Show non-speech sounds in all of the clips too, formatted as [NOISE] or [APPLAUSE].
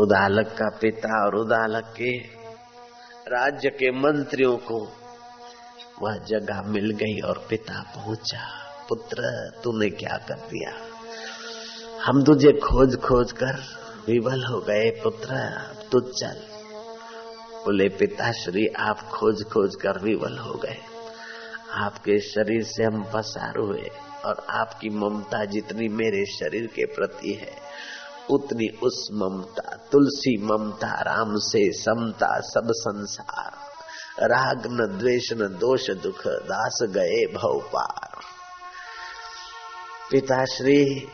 उदालक का पिता और उदालक के राज्य के मंत्रियों को वह जगह मिल गई और पिता पहुँचा, पुत्र, तूने क्या कर दिया? हम तुझे खोज खोज कर विवल हो गए, पुत्र, तू चल। बोले, पिताश्री, आप खोज खोज कर विवल हो गए। आपके शरीर से हम पसार हुए और आपकी ममता जितनी मेरे शरीर के प्रति है उतनी उस ममता, तुलसी ममता, राम से समता, सब संसार। राग न द्वेष न दोष दुख, दास गए भव पार। पिताश्री,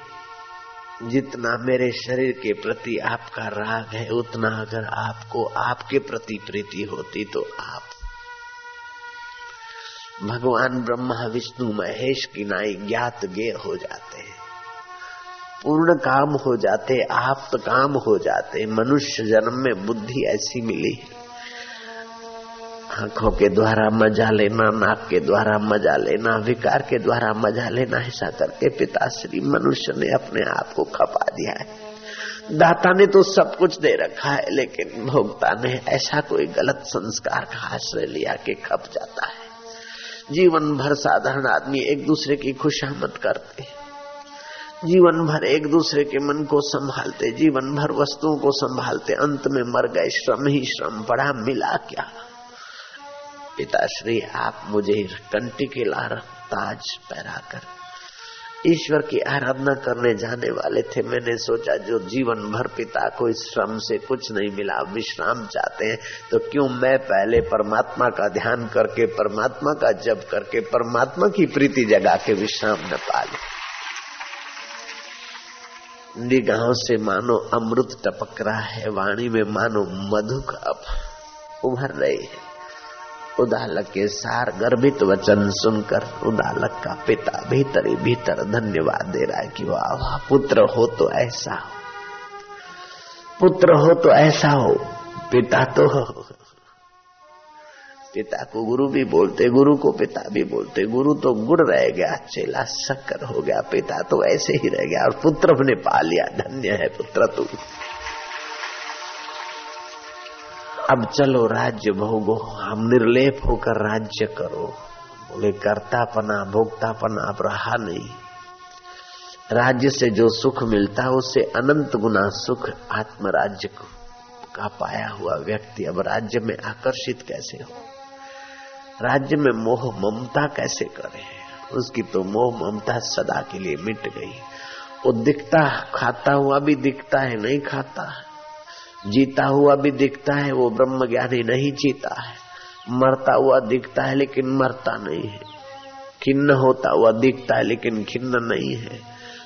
जितना मेरे शरीर के प्रति आपका राग है, उतना अगर आपको आपके प्रति प्रीति होती तो आप भगवान ब्रह्मा, विष्णु महेश की नाई ज्ञात गे हो जाते हैं। पूर्ण काम हो जाते आप काम हो जाते, मनुष्य जन्म में बुद्धि ऐसी मिली। आँखों के द्वारा मज़ा लेना, नाक के द्वारा मज़ा लेना, विकार के द्वारा मज़ा लेना, ऐसा करके पिताश्री मनुष्य ने अपने आप को खपा दिया है। दाता ने तो सब कुछ दे रखा है, लेकिन भोक्ता ने ऐसा कोई गलत संस्कार का आश्रय लिया कि खप जाता है। जीवन भर साधारण आदमी एक दूसरे की खुशामद करते जीवन भर एक दूसरे के मन को संभालते, जीवन भर वस्तुओं को संभालते, अंत में मर गए, श्रम ही श्रम पड़ा, मिला क्या? पिताश्री, आप मुझे कंटी के लार ताज पहरा कर, ईश्वर की आराधना करने जाने वाले थे। मैंने सोचा, जो जीवन भर पिता को इस श्रम से कुछ नहीं मिला विश्राम चाहते हैं तो क्यों मैं पहले परमात्मा का ध्यान करके, परमात्मा का जप करके, परमात्मा की प्रीति जगा के विश्राम न पा पाले निगाहों से मानो अमृत टपक रहा है, वाणी में मानो मधु का उभर रही है। उदालक के सार गर्भित वचन सुनकर उदालक का पिता भीतर ही भीतर धन्यवाद दे रहा है कि वाह, पुत्र हो तो ऐसा हो। पुत्र हो तो ऐसा हो, पिता तो हो। पिता को गुरु भी बोलते, गुरु को पिता भी बोलते। गुरु तो गुड़ रह गया, चेला शक्कर हो गया, पिता तो ऐसे ही रह गया। और पुत्र ने पा लिया, धन्य है पुत्र तू। अब चलो राज्य भोगो, हम निर्लेप होकर राज्य करो। बोले करता कर्तापना, भोक्तापना अब रहा नहीं। राज्य से जो सुख मिलता है उससे अनंत गुना सुख आत्म राज्य का पाया हुआ व्यक्ति अब राज्य में आकर्षित कैसे हो? राज्य में मोह ममता कैसे करे? उसकी तो मोह ममता सदा के लिए मिट गई। वो दिखता, खाता हुआ भी दिखता है, नहीं खाता है। जीता हुआ भी दिखता है, वो ब्रह्म ज्ञानी नहीं जीता है। मरता हुआ दिखता है, लेकिन मरता नहीं है। खिन्न होता हुआ दिखता है, लेकिन खिन्न नहीं है।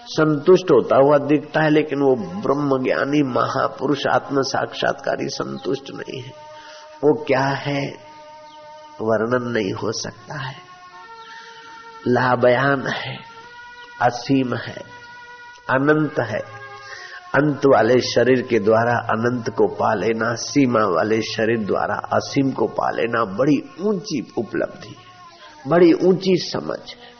संतुष्ट होता हुआ दिखता है, लेकिन वो ब्रह्म ज्ञानी, महापुरुष आत्म साक्षात्कारी संतुष्ट नहीं है। वो क्या है? वर्णन नहीं हो सकता है। लाबयान है, असीम है, अनंत है। अंत वाले शरीर के द्वारा अनंत को पा लेना, सीमा वाले शरीर द्वारा असीम को पा लेना बड़ी ऊँची उपलब्धि है, बड़ी ऊँची समझ है।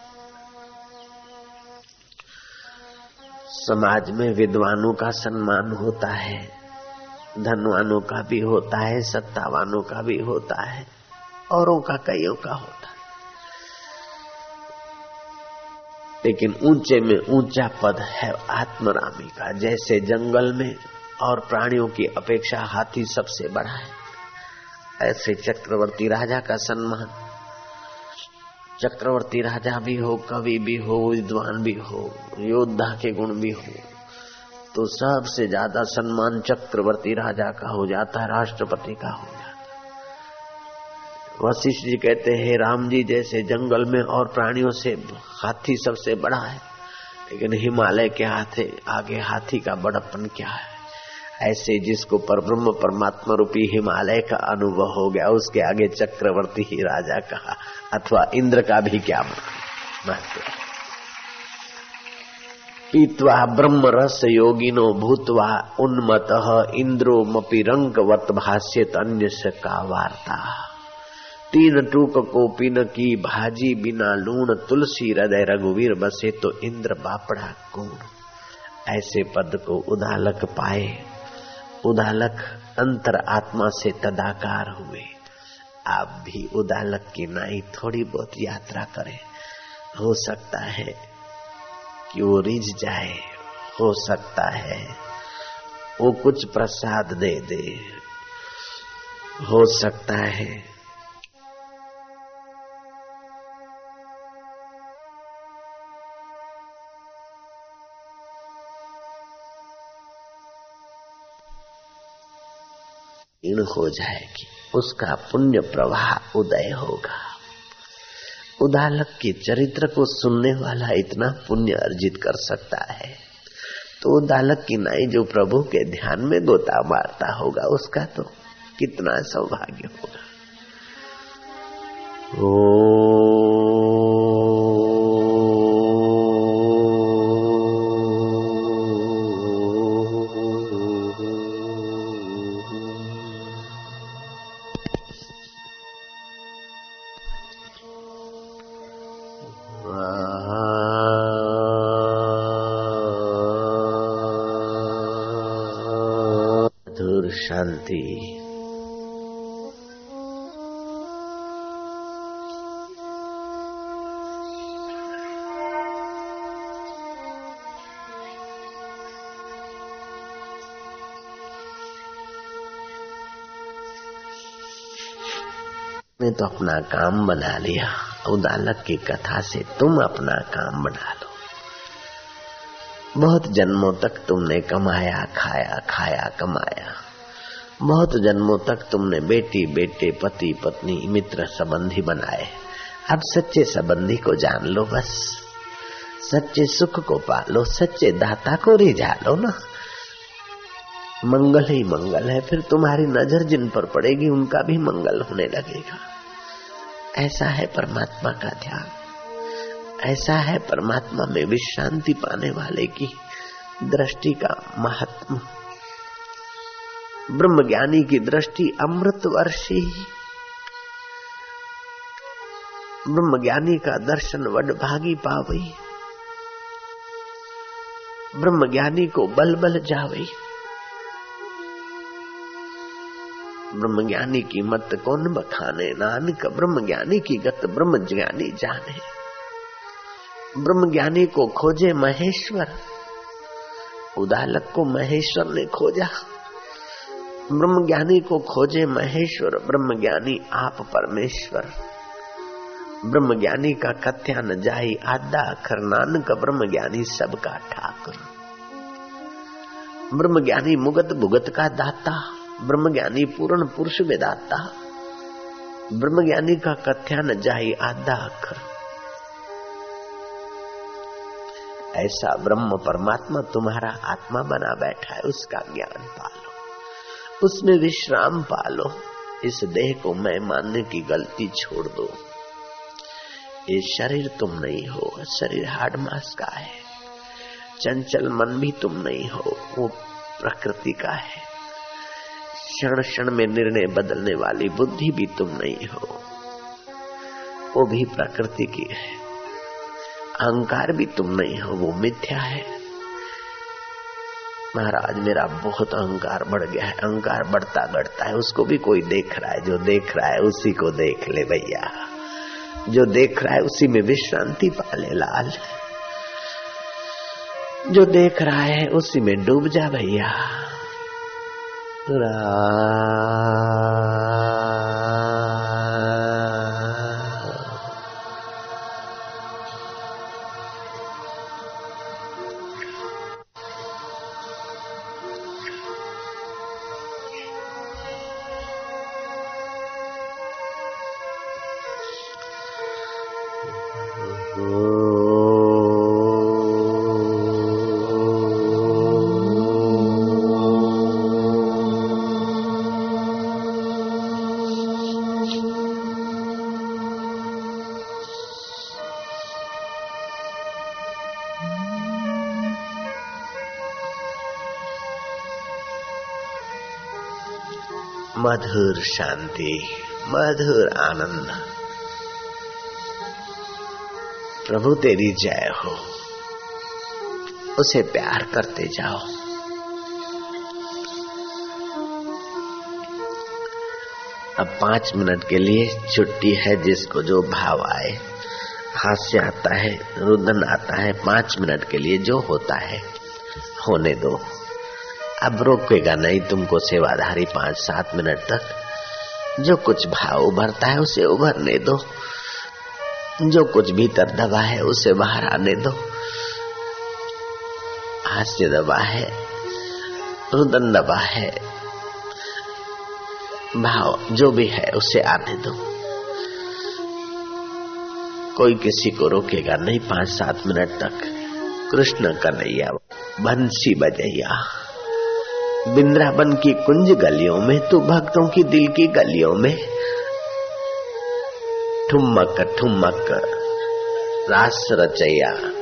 समाज में विद्वानों का सम्मान होता है, धनवानों का भी होता है, सत्तावानों का भी होता है। औरों का कईयों का होता। लेकिन ऊँचे में ऊँचा पद है आत्मरामी का, जैसे जंगल में और प्राणियों की अपेक्षा हाथी सबसे बड़ा है। ऐसे चक्रवर्ती राजा का सम्मान, चक्रवर्ती राजा भी हो, कवि भी हो, विद्वान भी हो, योद्धा के गुण भी हो तो सबसे ज़्यादा सम्मान चक्रवर्ती राजा का हो जाता है राष्ट्रपति का हो जाता। वशिष्ठ जी कहते हैं राम जी, जैसे जंगल में और प्राणियों से हाथी सबसे बड़ा है, लेकिन हिमालय के हाथे, आगे हाथी का बड़प्पन क्या है? ऐसे जिसको पर ब्रह्म परमात्मा रूपी हिमालय का अनुभव हो गया, उसके आगे चक्रवर्ती ही राजा कहा, अथवा इंद्र का भी क्या महत्व? पीतवा ब्रह्म रस योगिनो भूतवा उन्मत इंद्रो मपि रंगवत भाष्यत अन्य का वार्ता। तीन टूक को पिन की, भाजी बिना लूण, तुलसी हृदय रघुवीर बसे तो इंद्र बापड़ा कौन? ऐसे पद को उदालक पाए। उदालक अंतर आत्मा से तदाकार हुए। आप भी उदालक की नाई थोड़ी बहुत यात्रा करें। हो सकता है कि वो रिझ जाए। हो सकता है वो कुछ प्रसाद दे दे। हो सकता है क्षीण हो जाएगी, उसका पुण्य प्रवाह उदय होगा। उदालक के चरित्र को सुनने वाला इतना पुण्य अर्जित कर सकता है। तो उदालक की नाई जो प्रभु के ध्यान में गोता मारता होगा, उसका तो कितना सौभाग्य होगा। ओ ने तो अपना काम बना लिया। उदालक की कथा से तुम अपना काम बना लो। बहुत जन्मों तक तुमने कमाया, खाया खाया, कमाया। बहुत जन्मों तक तुमने बेटी, बेटे, पति, पत्नी, मित्र संबंधी बनाए। अब सच्चे संबंधी को जान लो बस। सच्चे सुख को पालो, सच्चे दाता को रिझा लो ना। मंगल ही मंगल है, फिर तुम्हारी नज़र जिन पर पड़ेगी, उनका भी मंगल होने लगेगा। ऐसा है परमात्मा का ध्यान। ऐसा है परमात्मा में विश्रांति पाने वाले की दृष्टि का महात्मा ब्रह्म ज्ञानी की दृष्टि अमृत वर्षी ब्रह्म ज्ञानी का दर्शन वड भागी पावई। ब्रह्म ज्ञानी को बल बल जावई। ब्रह्म ज्ञानी की मत कौन बखाने? नानक ब्रह्म ज्ञानी की गत ब्रह्म ज्ञानी जाने। ब्रह्म ज्ञानी को खोजे महेश्वर। उदालक को महेश्वर ने खोजा। ब्रह्म ज्ञानी को खोजे महेश्वर। ब्रह्म ज्ञानी आप परमेश्वर। ब्रह्म ज्ञानी का कथ्या न जाई आदा अखर नानक ब्रह्म ज्ञानी सबका ठाकुर। ब्रह्म ज्ञानी मुगत भुगत का दाता। ब्रह्म ज्ञानी पूर्ण पुरुष वेदाता। ब्रह्म ज्ञानी का कथ्या न जाई आधा अखर। ऐसा ब्रह्म परमात्मा तुम्हारा आत्मा बना बैठा है, उसका ज्ञान पालो। उसमें विश्राम पालो। इस देह को मैं मानने की गलती छोड़ दो। ये शरीर तुम नहीं हो, शरीर हार्ड मास का है। चंचल मन भी तुम नहीं हो, वो प्रकृति का है। क्षण क्षण में निर्णय बदलने वाली बुद्धि भी तुम नहीं हो। वो भी प्रकृति की है। अहंकार भी तुम नहीं हो, वो मिथ्या है। महाराज, मेरा बहुत अहंकार बढ़ गया है। अहंकार बढ़ता बढ़ता है। उसको भी कोई देख रहा है, जो देख रहा है, उसी को देख ले भैया। जो देख रहा है, उसी में विश्रांति पाले लाल। जो देख रहा है, उसी में डूब जा भैया। tức là Good. मधुर शांति, मधुर आनंद। प्रभु, तेरी जय हो। उसे प्यार करते जाओ। अब पाँच मिनट के लिए छुट्टी है जिसको जो भाव आए, हास्य आता है, रुदन आता है, पाँच मिनट के लिए जो होता है, होने दो। अब रोकेगा नहीं तुमको सेवाधारी पाँच सात मिनट तक। जो कुछ भाव उभरता है उसे उभरने दो। जो कुछ भीतर दबा है उसे बाहर आने दो। हास्य दबा है, रुदन दबा है, भाव जो भी है उसे आने दो। कोई किसी को रोकेगा नहीं पाँच सात मिनट तक। कृष्ण कन्हैया, बंसी बजैया। बिंद्राबन की कुंज गलियों में तो भक्तों की दिल की गलियों में। ठुमक ठुमक, रास रचैया।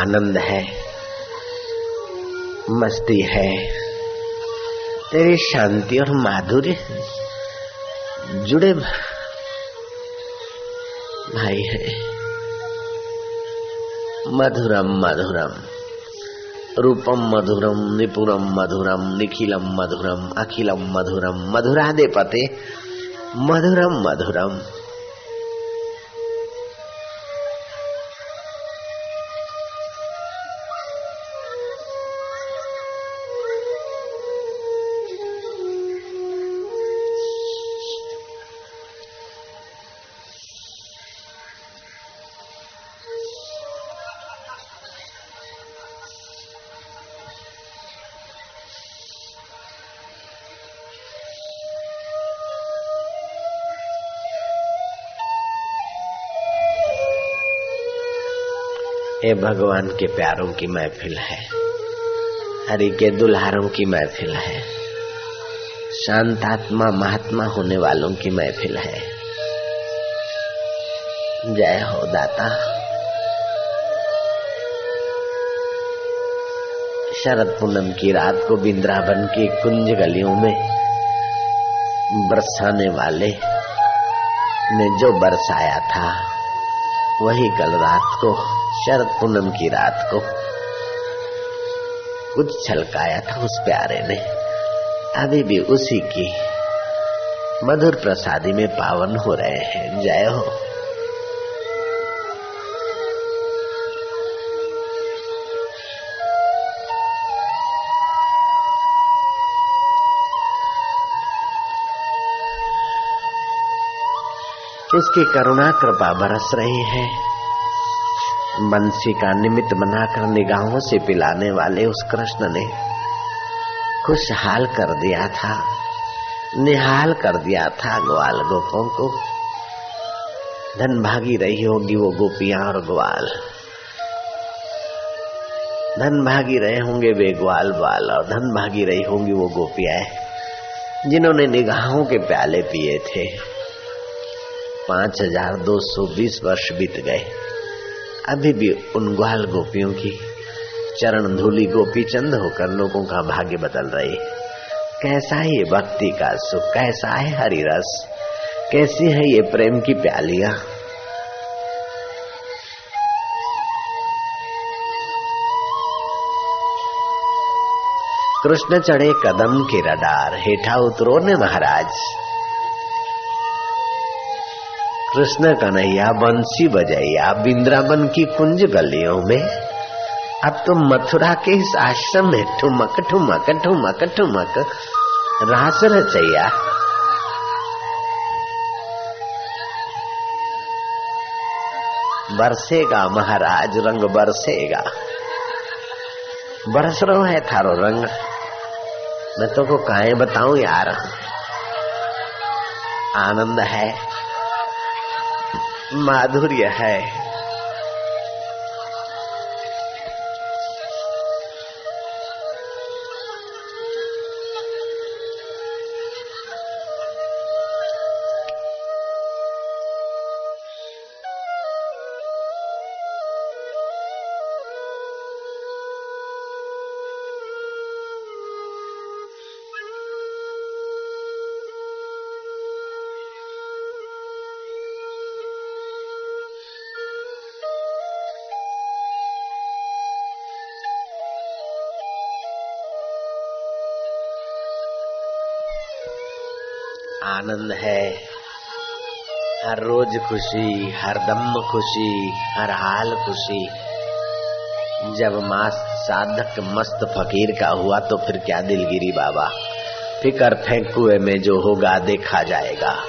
आनंद है, मस्ती है, तेरी शांति और माधुर्य जुड़े भाई है। मधुरम मधुरम, रूपम मधुरम, निपुरम मधुरम, निखिलम मधुरम, अखिलम मधुरम मधुरादे पते, मधुरम मधुरम। ये भगवान के प्यारों की महफिल है, हरि के दुल्हारों की महफिल है, शांतात्मा महात्मा होने वालों की महफिल है। जय हो दाता। शरद पूनम की रात को बिंद्रावन की कुंज गलियों में बरसाने वाले ने जो बरसाया था वही कल रात को, शरद पूनम की रात को। कुछ छलकाया था उस प्यारे ने। अभी भी उसी की मधुर प्रसादी में पावन हो रहे हैं, जय हो। उसकी करुणा कृपा बरस रही है। बंसी का निमित्त बनाकर निगाहों से पिलाने वाले उस कृष्ण ने खुशहाल कर दिया था। निहाल कर दिया था ग्वाल गोपों को। धन भागी रही होगी वो गोपियाँ और ग्वाल। धन भागी रहे होंगे वे ग्वाल बाल और धन भागी रही होंगी वो गोपियाँ, जिन्होंने निगाहों के प्याले पिए थे। पाँच हज़ार दो सौ बीस वर्ष बीत गए। अभी भी उन ग्वाल गोपियों की चरण धूली गोपी चंद होकर लोगों का भाग्य बदल रही कैसा है ये भक्ति का सुख? कैसा है हरि रस कैसी है ये प्रेम की प्यालियाँ? कृष्ण चढ़े कदम के रडार हेठा उतरो ने महाराज। कृष्ण कन्हैया बंसी बजैया बिंद्रावन की कुंज गलियों में। अब तो मथुरा के इस आश्रम में ठुमक ठुमक ठुमक ठुमक रास रचैया बरसेगा महाराज, रंग बरसेगा। बरस रो है थारो रंग। मैं तो को काहे बताऊँ यार। आनंद है। माधुर्य है। आनंद है। हर रोज खुशी, हर दम खुशी, हर हाल खुशी। जब मास साधक मस्त फकीर का हुआ तो फिर क्या दिलगिरी बाबा? फिकर फेंकुए कुएँ में जो होगा देखा जाएगा।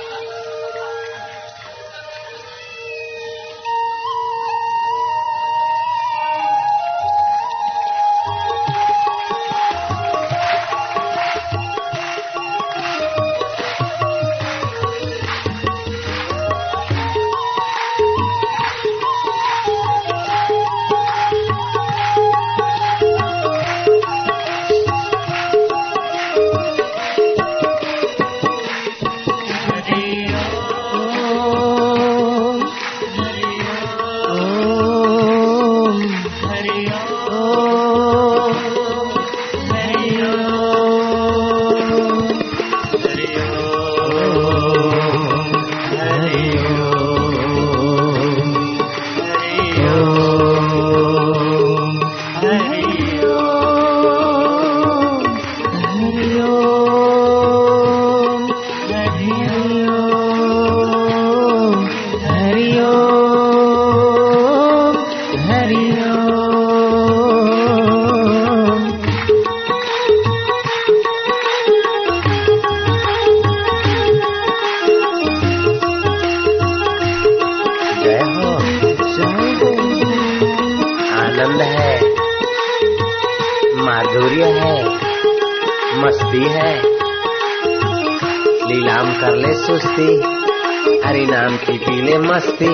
हरी हरि नाम की पीले मस्ती।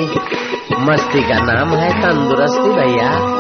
मस्ती का नाम है तंदुरुस्ती भैया।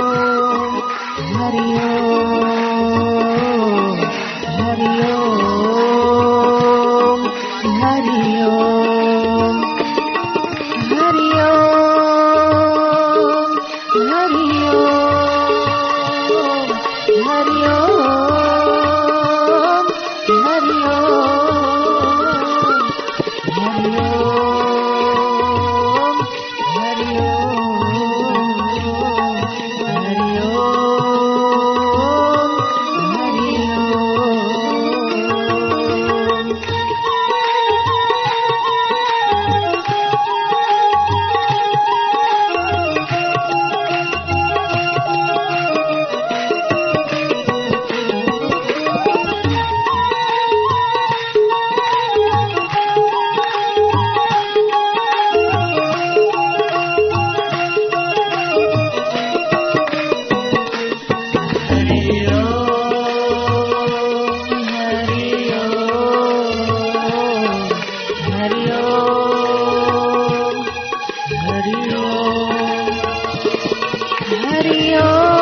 ओम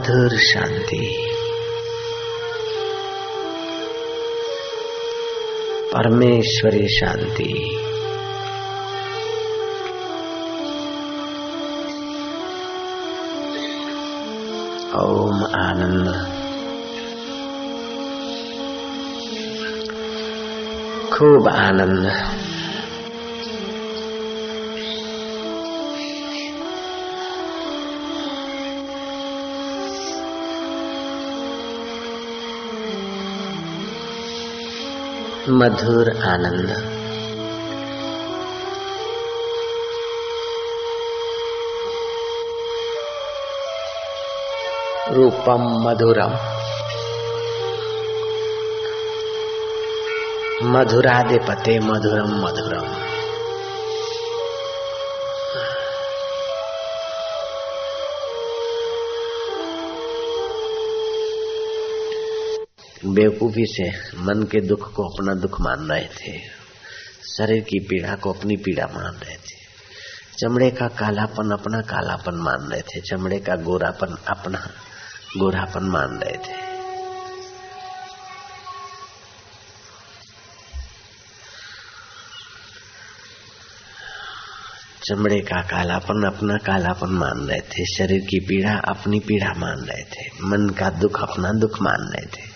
मधुर शांति। परमेश्वरी शांति। ओम आनंद। खूब आनंद। मधुर आनंद। रूपम मधुरम। मधुराधिपते मधुरम मधुरम। बेवकूफ़ी से मन के दुख को अपना दुख मान रहे थे। शरीर की पीड़ा को अपनी पीड़ा मान रहे थे। चमड़े का कालापन अपना कालापन मान रहे थे। चमड़े का गोरापन अपना गोरापन मान रहे थे। चमड़े का कालापन अपना कालापन मान रहे थे। शरीर की पीड़ा अपनी पीड़ा मान रहे थे। मन का दुख अपना दुख मान रहे थे।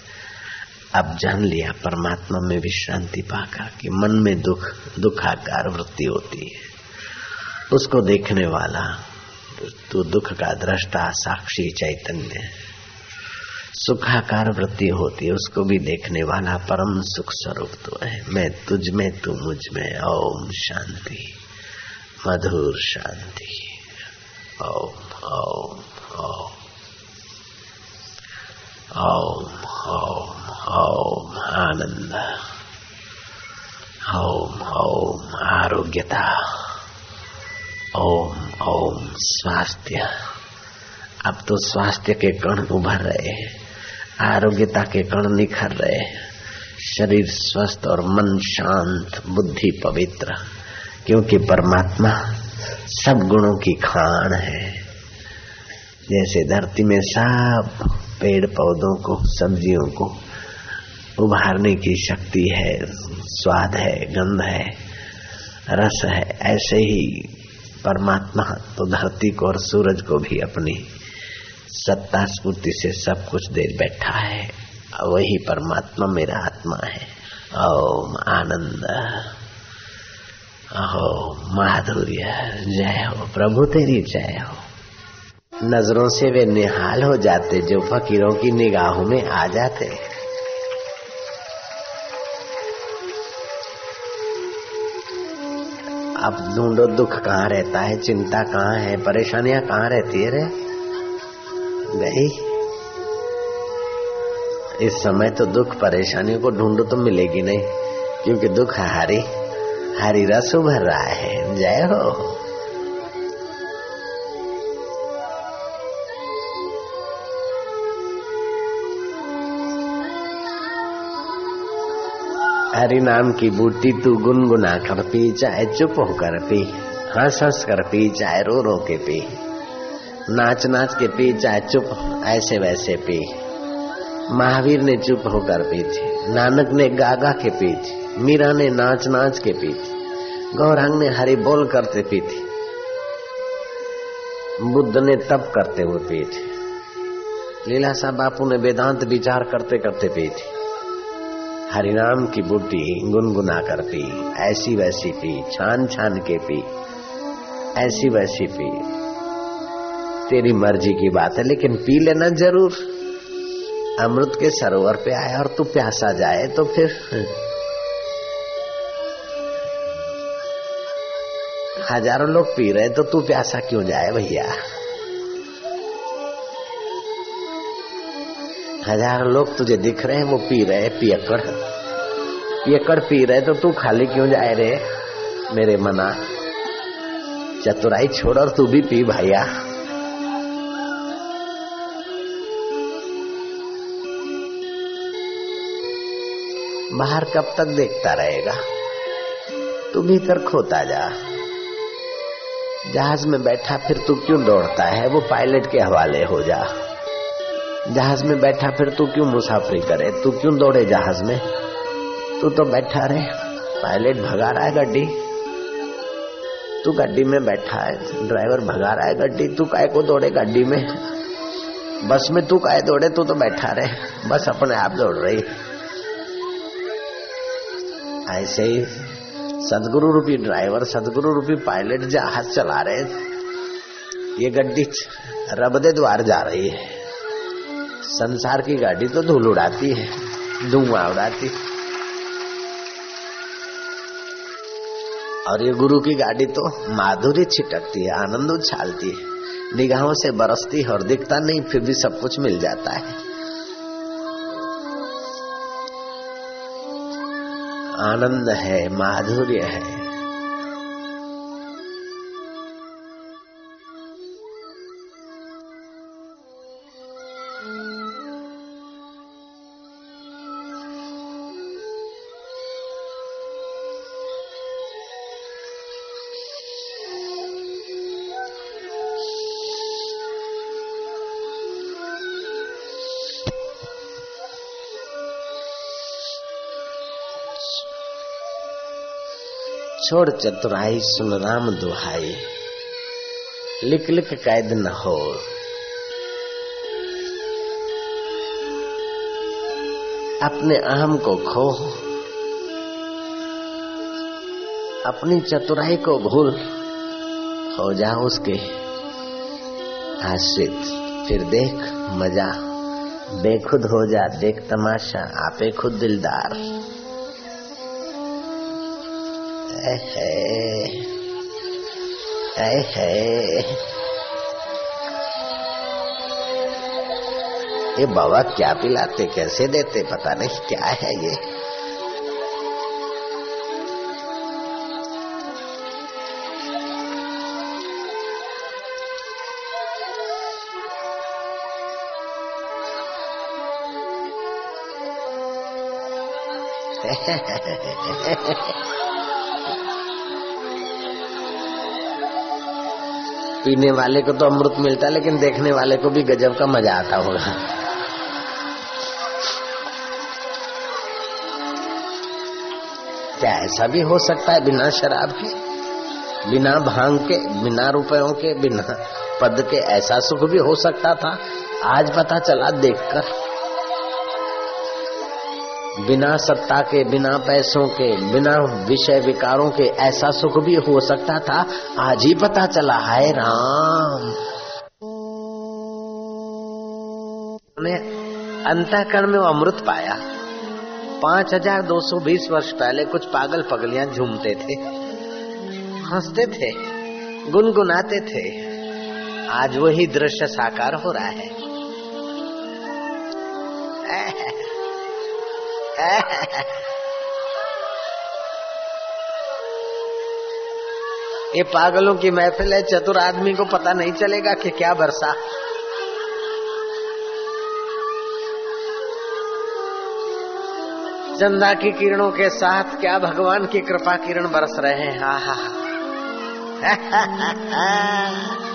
अब जान लिया, परमात्मा में विश्रांति पाकर कि मन में दुख, दुखाकार वृत्ति होती है। उसको देखने वाला तो दुख का दृष्टा, साक्षी चैतन्य। सुखाकार वृत्ति होती है, उसको भी देखने वाला परम सुख स्वरूप तो है। मैं तुझ में, तू मुझमें, ओम शांति। मधुर शांति। ओम ओम ओम। ओम ओम ओम आनंद ओम ओम आरोग्यता ओम ओम स्वास्थ्य अब तो स्वास्थ्य के कण उभर रहे हैं। आरोग्यता के कण निखर रहे शरीर स्वस्थ और मन शांत, बुद्धि पवित्र। क्योंकि परमात्मा सब गुणों की खान है। जैसे धरती में सब पेड़ पौधों को, सब्जियों को उभारने की शक्ति है, स्वाद है, गंध है, रस है, ऐसे ही परमात्मा तो धरती को और सूरज को भी अपनी सत्ता स्फूर्ति से सब कुछ दे बैठा है। वही परमात्मा मेरा आत्मा है। ओम आनंद। अहो माधुर्य। जय हो प्रभु तेरी जय हो। नज़रों से वे निहाल हो जाते जो फकीरों की निगाहों में आ जाते। अब ढूंढो दुख कहाँ रहता है, चिंता कहाँ है, परेशानियाँ कहाँ रहती है रे? गई इस समय तो दुख परेशानियों को ढूंढो तो मिलेगी नहीं, क्योंकि दुख हरी हरी रस उभर रहा है। जय हो। हरि नाम की बूटी तू गुनगुना कर पी चाहे चुप होकर पी हंस हंस कर पी चाहे रो रो के पी। नाच नाच के पी, चाहे चुप ऐसे वैसे पी। महावीर ने चुप होकर पी थी, नानक ने गागा के पी थी, मीरा ने नाच नाच के पी थी, गौरांग ने हरि बोल करते पी थी, बुद्ध ने तप करते हुए पी थी। लीला साहब बापू ने वेदांत विचार करते करते पी थी। हरिनाम की बूटी गुनगुना कर पी ऐसी वैसी पी छान छान के पी ऐसी वैसी पी। तेरी मर्ज़ी की बात है, लेकिन पी लेना ज़रूर। अमृत के सरोवर पे आए और तू प्यासा जाए तो फिर। हज़ारों लोग पी रहे तो तू प्यासा क्यों जाए भैया? हज़ारों लोग तुझे दिख रहे हैं, वो पी रहे पियकड़ पियकड़ पी रहे तो तू खाली क्यों जाए रे, मेरे मना? चतुराई छोड़ और तू भी पी भैया बाहर कब तक देखता रहेगा? तू भीतर खोता जा। जहाज़ में बैठा, फिर तू क्यों दौड़ता है? वो पायलट के हवाले हो जा। जहाज़ में बैठा, फिर तू क्यों मुसाफरी करे? तू क्यों दौड़े जहाज़ में? तू तो बैठा रहे। पायलट भगा रहा है गड्डी। तू गड्डी में बैठा है। ड्राइवर भगा रहा है गड्डी। तू काय को दौड़े गड्डी में? बस में तू काय दौड़े? तू तो बैठा रहे। बस अपने आप दौड़ रही। ऐसे ही सदगुरु रूपी ड्राइवर, सदगुरु रूपी पायलट जहाज़ चला रहे। ये गड्डी रबदे द्वार जा रही है। संसार की गाड़ी तो धूल उड़ाती है, धुआँ उड़ाती। है और ये गुरु की गाड़ी तो माधुरी छिटकती है, आनंद उछालती है। निगाहों से बरसती है और दिखता नहीं, फिर भी सब कुछ मिल जाता है। आनंद है, माधुर्य है। छोड़ चतुराई सुन राम दुहाई। लिख लिख कैद न हो। अपने अहम को खो। अपनी चतुराई को भूल हो जा उसके। आश्रित, फिर देख मज़ा। बेखुद हो जा, देख तमाशा, आपे खुद दिलदार। ये बाबा क्या पिलाते कैसे देते पता नहीं क्या है ये। [LAUGHS] पीने वाले को तो अमृत मिलता है लेकिन देखने वाले को भी गजब का मज़ा आता होगा। क्या ऐसा भी हो सकता है? बिना शराब के, बिना भाँग के, बिना रुपयों के, बिना पद के ऐसा सुख भी हो सकता था? आज पता चला देखकर। बिना सत्ता के, बिना पैसों के, बिना विषय विकारों के ऐसा सुख भी हो सकता था? आज ही पता चला है राम। ने अंतःकरण में वो अमृत पाया। पाँच हज़ार दो सौ बीस वर्ष पहले कुछ पागल पगलियाँ झूमते थे। हँसते थे, गुनगुनाते थे। आज वही दृश्य साकार हो रहा है। [LAUGHS] ये पागलों की महफिल है, चतुर आदमी को पता नहीं चलेगा कि क्या बरसा। चंदा की किरणों के साथ क्या भगवान की कृपा किरण बरस रहे हैं, हा हा [LAUGHS]